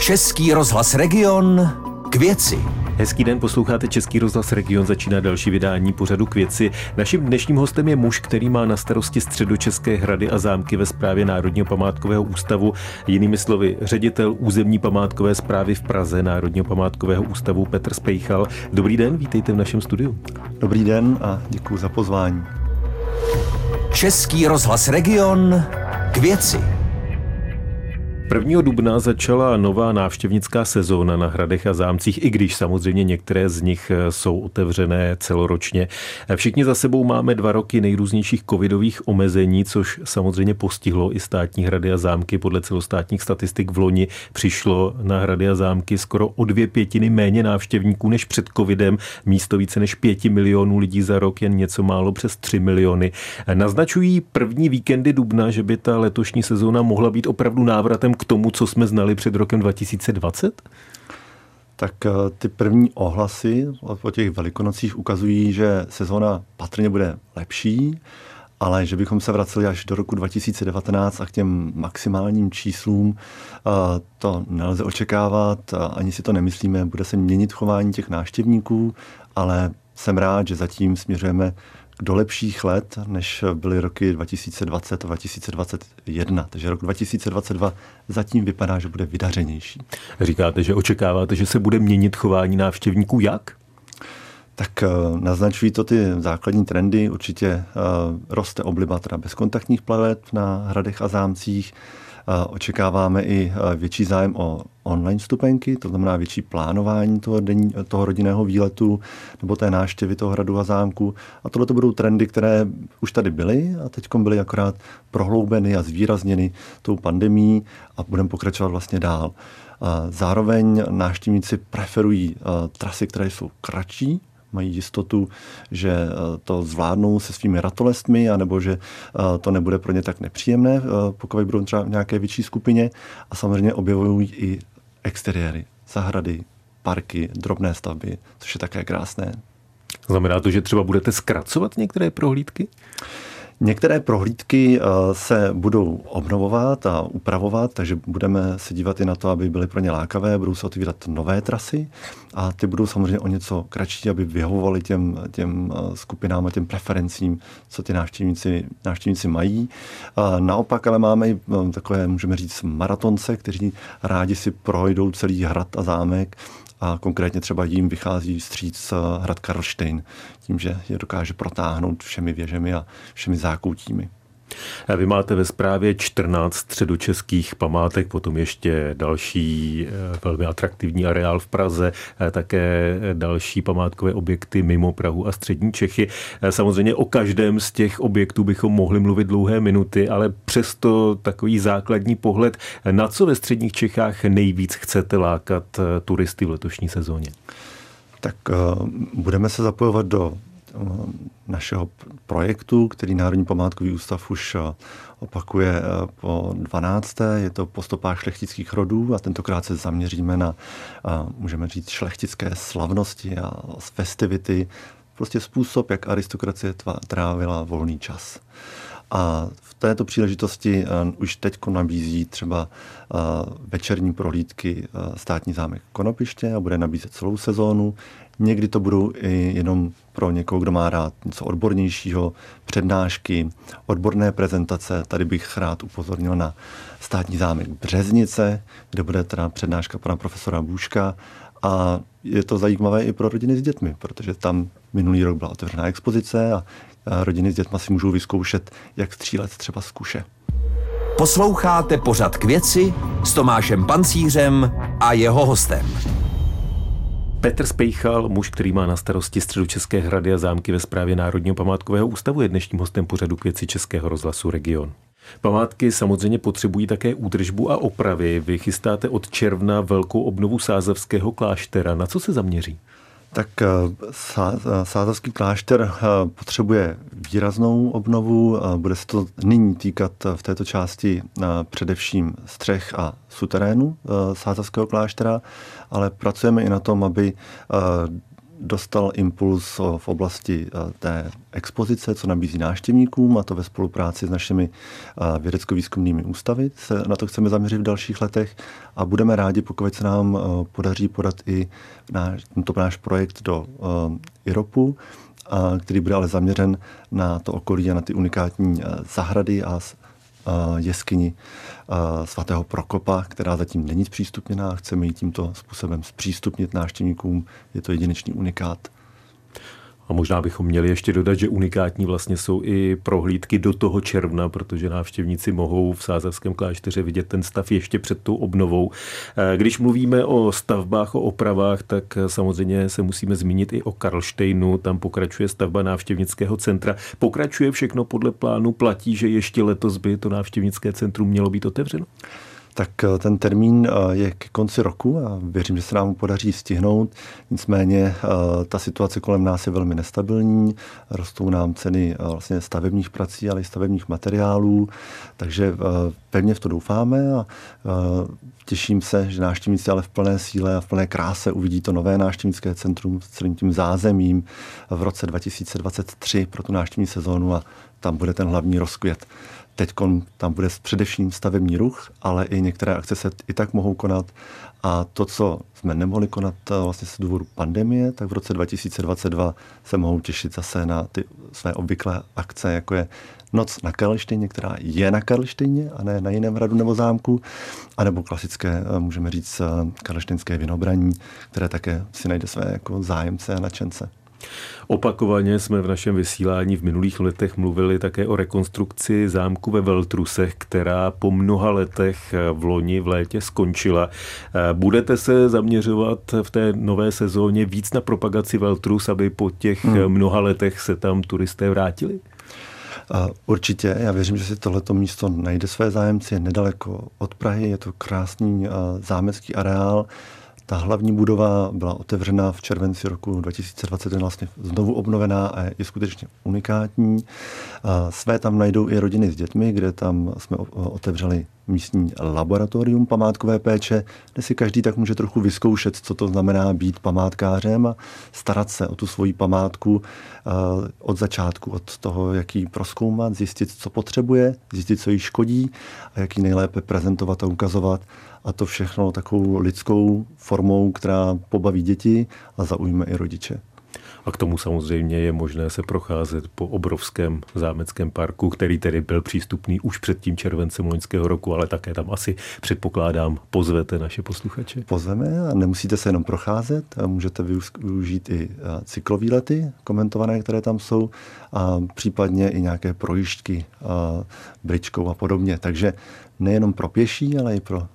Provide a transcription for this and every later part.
Český rozhlas Region k věci. Hezký den, posloucháte Český rozhlas Region, začíná další vydání pořadu k věci. Naším dnešním hostem je muž, který má na starosti středočeské hrady a zámky ve správě Národního památkového ústavu. Jinými slovy, ředitel územní památkové zprávy v Praze Národního památkového ústavu Petr Spejchal. Dobrý den, vítejte v našem studiu. Dobrý den a děkuji za pozvání. Český rozhlas Region k věci. 1. dubna začala nová návštěvnická sezóna na hradech a zámcích, i když samozřejmě některé z nich eh, jsou otevřené celoročně. Eh, všichni za sebou máme dva roky nejrůznějších covidových omezení, což samozřejmě postihlo i státní hrady a zámky. Podle celostátních statistik v loni přišlo na hrady a zámky skoro o dvě pětiny méně návštěvníků než před covidem. Místo více než pěti milionů lidí za rok, jen něco málo přes tři miliony. Eh, naznačují první víkendy dubna, že by ta letošní sezóna mohla být opravdu návratem k tomu, co jsme znali před rokem 2020? Tak eh, ty první ohlasy po těch velikonocích ukazují, že sezóna patrně bude lepší, ale že bychom se vraceli až do roku 2019 a k těm maximálním číslům, eh, to nelze očekávat, ani si to nemyslíme, bude se měnit chování těch návštěvníků, ale jsem rád, že zatím směřujeme do lepších let, než byly roky 2020 a 2021. Takže rok 2022 zatím vypadá, že bude vydařenější. Říkáte, že očekáváte, že se bude měnit chování návštěvníků jak? Tak eh, naznačují to ty základní trendy. Určitě eh, roste obliba teda bezkontaktních planet na hradech a zámcích. Očekáváme i větší zájem o online vstupenky, to znamená větší plánování toho, denní, toho rodinného výletu nebo té náštěvy toho hradu a zámku. A tohle to budou trendy, které už tady byly a teď byly akorát prohloubeny a zvýrazněny tou pandemí a budeme pokračovat vlastně dál. Zároveň návštěvníci preferují trasy, které jsou kratší, mají jistotu, že eh, to zvládnou se svými ratolestmi, anebo že eh, to nebude pro ně tak nepříjemné, eh, pokud budou třeba v nějaké větší skupině. A samozřejmě objevují i exteriéry, zahrady, parky, drobné stavby, což je také krásné. Znamená to, že třeba budete zkracovat některé prohlídky? Některé prohlídky eh, se budou obnovovat a upravovat, takže budeme se dívat i na to, aby byly pro ně lákavé, budou se otvírat nové trasy a ty budou samozřejmě o něco kratší, aby vyhovovaly těm, těm eh, skupinám a těm preferencím, co ty návštěvníci, návštěvníci mají. A naopak ale máme i eh, takové, můžeme říct, maratonce, kteří rádi si projdou celý hrad a zámek a konkrétně třeba jim vychází vstříc hrad Karlštejn, tím, že je dokáže protáhnout všemi věžemi a všemi zákoutími. Vy máte ve zprávě 14 středočeských památek, potom ještě další eh, velmi atraktivní areál v Praze, eh, také další památkové objekty mimo Prahu a střední Čechy. Eh, samozřejmě o každém z těch objektů bychom mohli mluvit dlouhé minuty, ale přesto takový základní pohled, na co ve středních Čechách nejvíc chcete lákat turisty v letošní sezóně? Tak budeme se zapojovat do našeho projektu, který Národní památkový ústav už eh, opakuje eh, po 12. Je to po stopách šlechtických rodů a tentokrát se zaměříme na, eh, můžeme říct, šlechtické slavnosti a festivity, prostě způsob, jak aristokracie trávila volný čas. A v této příležitosti už teď nabízí třeba večerní prohlídky státní zámek Konopiště a bude nabízet celou sezónu. Někdy to budou i jenom pro někoho, kdo má rád něco odbornějšího, přednášky, odborné prezentace. Tady bych rád upozornil na státní zámek Březnice, kde bude teda přednáška pana profesora Bůžka a je to zajímavé i pro rodiny s dětmi, protože tam minulý rok byla otevřená expozice a rodiny s dětmi si můžou vyzkoušet, jak střílet třeba z kuše. Posloucháte pořad k věci s Tomášem Pancířem a jeho hostem. Petr Spejchal, muž, který má na starosti středu České hrady a zámky ve správě Národního památkového ústavu, je dnešním hostem pořadu k věci Českého rozhlasu Region. Památky samozřejmě potřebují také údržbu a opravy. Vy chystáte od června velkou obnovu Sázavského kláštera. Na co se zaměří? Tak eh, Sázavský klášter eh, potřebuje výraznou obnovu. Bude se to nyní týkat eh, v této části především střech a suterénu Sázavského kláštera, ale pracujeme i na tom, aby dostal impuls v oblasti té expozice, co nabízí návštěvníkům, a to ve spolupráci s našimi vědecko-výzkumnými ústavy. Se na to chceme zaměřit v dalších letech a budeme rádi, pokud se nám podaří podat i náš, tento náš projekt do IROPu, který bude ale zaměřen na to okolí a na ty unikátní zahrady a jeskyni svatého Prokopa, která zatím není zpřístupněná. Chceme ji tímto způsobem zpřístupnit návštěvníkům. Je to jedinečný unikát. A možná bychom měli ještě dodat, že unikátní vlastně jsou i prohlídky do toho června, protože návštěvníci mohou v Sázavském klášteře vidět ten stav ještě před tou obnovou. Eh, když mluvíme o stavbách, o opravách, tak samozřejmě se musíme zmínit i o Karlštejnu. Tam pokračuje stavba návštěvnického centra. Pokračuje všechno podle plánu, platí, že ještě letos by to návštěvnické centrum mělo být otevřeno? Tak eh, ten termín eh, je k konci roku a věřím, že se nám podaří stihnout. Nicméně eh, ta situace kolem nás je velmi nestabilní, rostou nám ceny vlastně stavebních prací, ale i stavebních materiálů, takže pevně v to doufáme a těším se, že návštěvníci ale v plné síle a v plné kráse uvidí to nové návštěvnické centrum s celým tím zázemím v roce 2023 pro tu návštěvní sezónu a tam bude ten hlavní rozkvět. Teď tam bude především stavební ruch, ale i některé akce se i tak mohou konat. A to, co jsme nemohli konat eh, vlastně z důvodu pandemie, tak v roce 2022 se mohou těšit zase na ty své obvyklé akce, jako je Noc na Karlštejně, která je na Karlštejně a ne na jiném hradu nebo zámku, anebo klasické, eh, můžeme říct, eh, karlštejnské vinobraní, které také si najde své jako zájemce a nadšence. Opakovaně jsme v našem vysílání v minulých letech mluvili také o rekonstrukci zámku ve Veltrusech, která po mnoha letech v loni v létě skončila. Budete se zaměřovat v té nové sezóně víc na propagaci Veltrus, aby po těch hmm. mnoha letech se tam turisté vrátili? Určitě, já věřím, že si tohleto místo najde své zájemci, je nedaleko od Prahy, je to krásný zámecký areál, ta hlavní budova byla otevřena v červenci roku 2021, vlastně znovu obnovená a je skutečně unikátní. Své tam najdou i rodiny s dětmi, kde tam jsme otevřeli místní laboratorium památkové péče, kde si každý tak může trochu vyzkoušet, co to znamená být památkářem a starat se o tu svoji památku od začátku, od toho, jak ji proskoumat, zjistit, co potřebuje, zjistit, co jí škodí a jak ji nejlépe prezentovat a ukazovat a to všechno takovou lidskou formou, která pobaví děti a zaujme i rodiče. A k tomu samozřejmě je možné se procházet po obrovském zámeckém parku, který tedy byl přístupný už před tím červencem loňského roku, ale také tam asi předpokládám pozvete naše posluchače. Pozveme a nemusíte se jenom procházet, můžete využít i cyklový lety komentované, které tam jsou a případně i nějaké projížďky bričkou a podobně. Takže nejenom pro pěší, ale i pro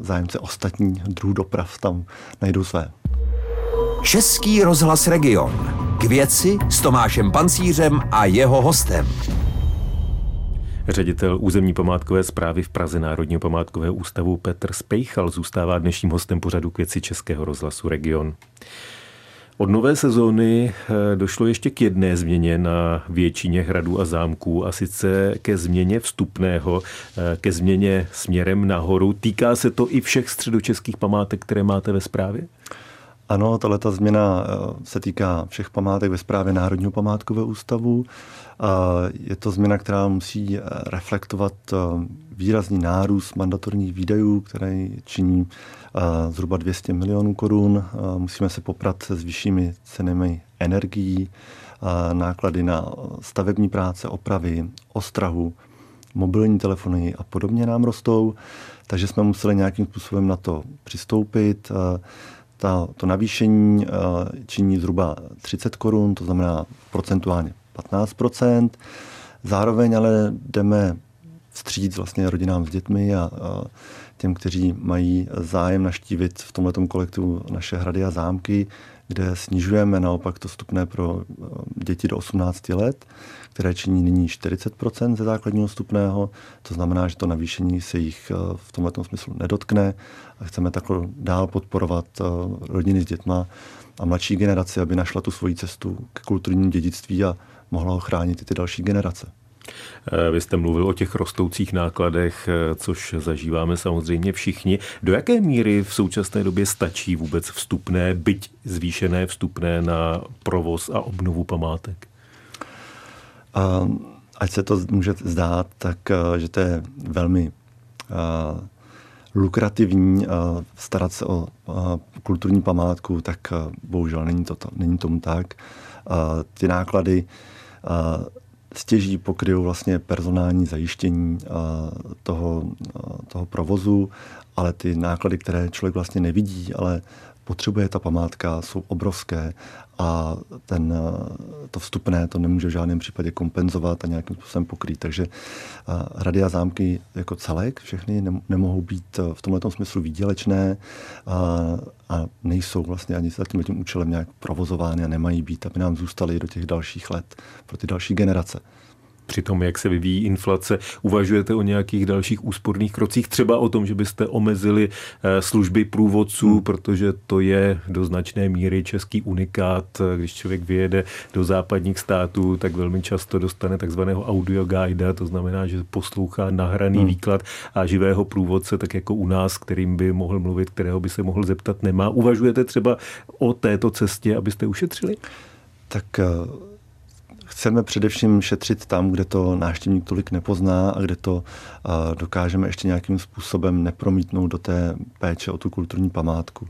zájemce ostatní druhů doprav tam najdou své. Český rozhlas Region. K věci s Tomášem Pancířem a jeho hostem. Ředitel územní památkové zprávy v Praze Národního památkového ústavu Petr Spejchal zůstává dnešním hostem pořadu k věci Českého rozhlasu Region. Od nové sezóny eh, došlo ještě k jedné změně na většině hradů a zámků a sice ke změně vstupného, eh, ke změně směrem nahoru. Týká se to i všech středočeských památek, které máte ve správě? Ano, tato změna eh, se týká všech památek ve správě Národního památkového ústavu. Je to změna, která musí eh, reflektovat eh, výrazný nárůst mandatorních výdajů, které činí zhruba 200 milionů korun. Musíme se poprat se s vyššími cenami energií, náklady na stavební práce, opravy, ostrahu, mobilní telefony a podobně nám rostou, takže jsme museli nějakým způsobem na to přistoupit. Ta, to navýšení uh, činí zhruba 30 korun, to znamená procentuálně 15% Zároveň ale jdeme vstříc vlastně rodinám s dětmi a, a těm, kteří mají zájem naštívit v tomto kolektivu naše hrady a zámky, kde snižujeme naopak to vstupné pro eh, děti do 18 let, které činí nyní 40% ze základního vstupného. To znamená, že to navýšení se jich eh, v tomto smyslu nedotkne a chceme takhle dál podporovat eh, rodiny s dětma a mladší generaci, aby našla tu svoji cestu k kulturnímu dědictví a mohla ho chránit i ty další generace. Eh, vy jste mluvil o těch rostoucích nákladech, eh, což zažíváme samozřejmě všichni. Do jaké míry v současné době stačí vůbec vstupné, byť zvýšené vstupné na provoz a obnovu památek? ať se to může zdát, tak že to je velmi lukrativní starat se o kulturní památku, tak bohužel není, to, není tomu tak. Ty náklady stěží pokryjou vlastně personální zajištění toho, toho provozu, ale ty náklady, které člověk vlastně nevidí, ale potřebuje ta památka, jsou obrovské a ten, to vstupné to nemůže v žádném případě kompenzovat a nějakým způsobem pokrýt. Takže rady a zámky jako celek všechny nemohou být v tomto smyslu výdělečné a, a nejsou vlastně ani za tím účelem nějak provozovány a nemají být, aby nám zůstaly do těch dalších let pro ty další generace při tom, jak se vyvíjí inflace. Uvažujete o nějakých dalších úsporných krocích, třeba o tom, že byste omezili eh, služby průvodců, hmm. protože to je do značné míry český unikát. Když člověk vyjede do západních států, tak velmi často dostane takzvaného audio guida, to znamená, že poslouchá nahraný hmm. výklad a živého průvodce, tak jako u nás, kterým by mohl mluvit, kterého by se mohl zeptat, nemá. Uvažujete třeba o této cestě, abyste ušetřili? Tak eh, Chceme především šetřit tam, kde to návštěvník tolik nepozná a kde to dokážeme ještě nějakým způsobem nepromítnout do té péče o tu kulturní památku.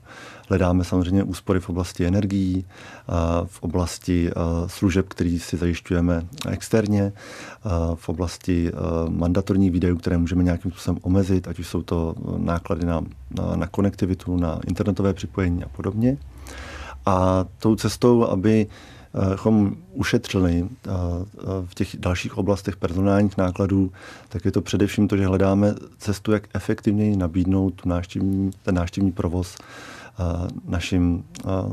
Hledáme samozřejmě úspory v oblasti energií, v oblasti služeb, který si zajišťujeme externě, v oblasti mandatorních výdajů, které můžeme nějakým způsobem omezit, ať už jsou to náklady na, na, na konektivitu, na internetové připojení a podobně. A tou cestou, aby chom ušetřili v těch dalších oblastech personálních nákladů, tak je to především to, že hledáme cestu, jak efektivněji nabídnout tu návštěvní, ten návštěvní provoz našim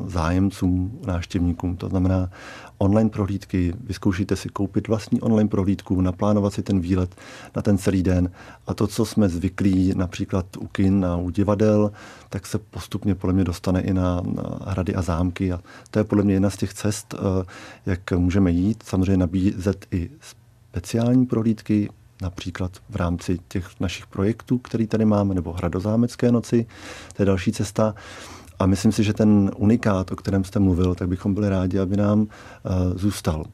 zájemcům, návštěvníkům. To znamená online prohlídky, vyzkoušíte si koupit vlastní online prohlídku, naplánovat si ten výlet na ten celý den a to, co jsme zvyklí například u kin a u divadel, tak se postupně podle mě dostane i na, na hrady a zámky a to je podle mě jedna z těch cest, eh, jak můžeme jít. Samozřejmě nabízet i speciální prohlídky, například v rámci těch našich projektů, který tady máme, nebo Hradozámecké noci, to je další cesta. A myslím si, že ten unikát, o kterém jste mluvil, tak bychom byli rádi, aby nám uh, zůstal.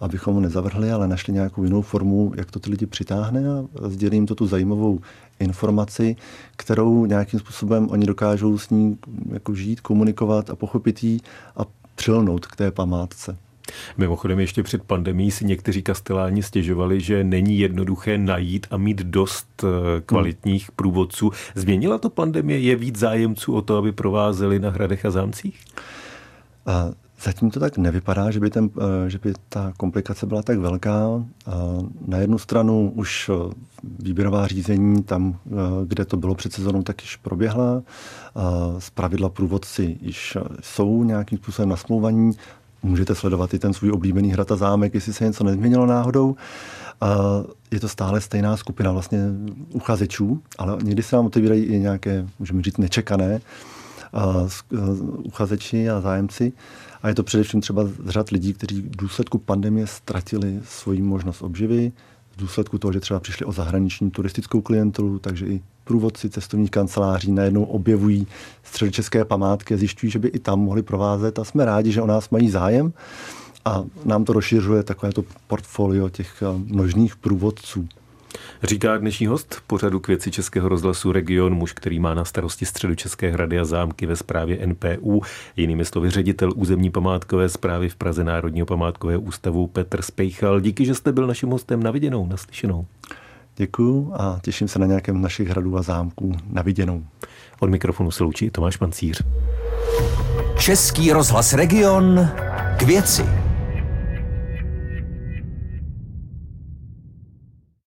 Abychom ho nezavrhli, ale našli nějakou jinou formu, jak to ty lidi přitáhne a sdělí jim to tu zajímavou informaci, kterou nějakým způsobem oni dokážou s ní jako žít, komunikovat a pochopit ji a přilnout k té památce. Mimochodem ještě před pandemí si někteří kasteláni stěžovali, že není jednoduché najít a mít dost eh, kvalitních hmm. průvodců. Změnila to pandemie? Je víc zájemců o to, aby provázeli na hradech a zámcích? A zatím to tak nevypadá, že by, ten, eh, že by ta komplikace byla tak velká. A na jednu stranu už eh, výběrová řízení tam, kde to bylo před sezónou, tak již proběhla. Z pravidla průvodci již jsou nějakým způsobem nasmouvaní můžete sledovat i ten svůj oblíbený hrad a zámek, jestli se něco nezměnilo náhodou. Je to stále stejná skupina vlastně uchazečů, ale někdy se nám otevírají i nějaké, můžeme říct, nečekané uchazeči a zájemci. A je to především třeba z řad lidí, kteří v důsledku pandemie ztratili svoji možnost obživy, v důsledku toho, že třeba přišli o zahraniční turistickou klientelu, takže i průvodci cestovních kanceláří najednou objevují středočeské památky a zjišťují, že by i tam mohli provázet a jsme rádi, že o nás mají zájem a nám to rozšiřuje takovéto portfolio těch eh, množných průvodců. Říká dnešní host pořadu k věci Českého rozhlasu Region, muž, který má na starosti středu České hrady a zámky ve správě NPU, jinými slovy ředitel územní památkové zprávy v Praze Národního památkového ústavu Petr Spejchal. Díky, že jste byl naším hostem na viděnou, naslyšenou. Děkuju a těším se na nějakém našich hradů a zámků na viděnou. Od mikrofonu se loučí Tomáš Pancíř. Český rozhlas Region k věci.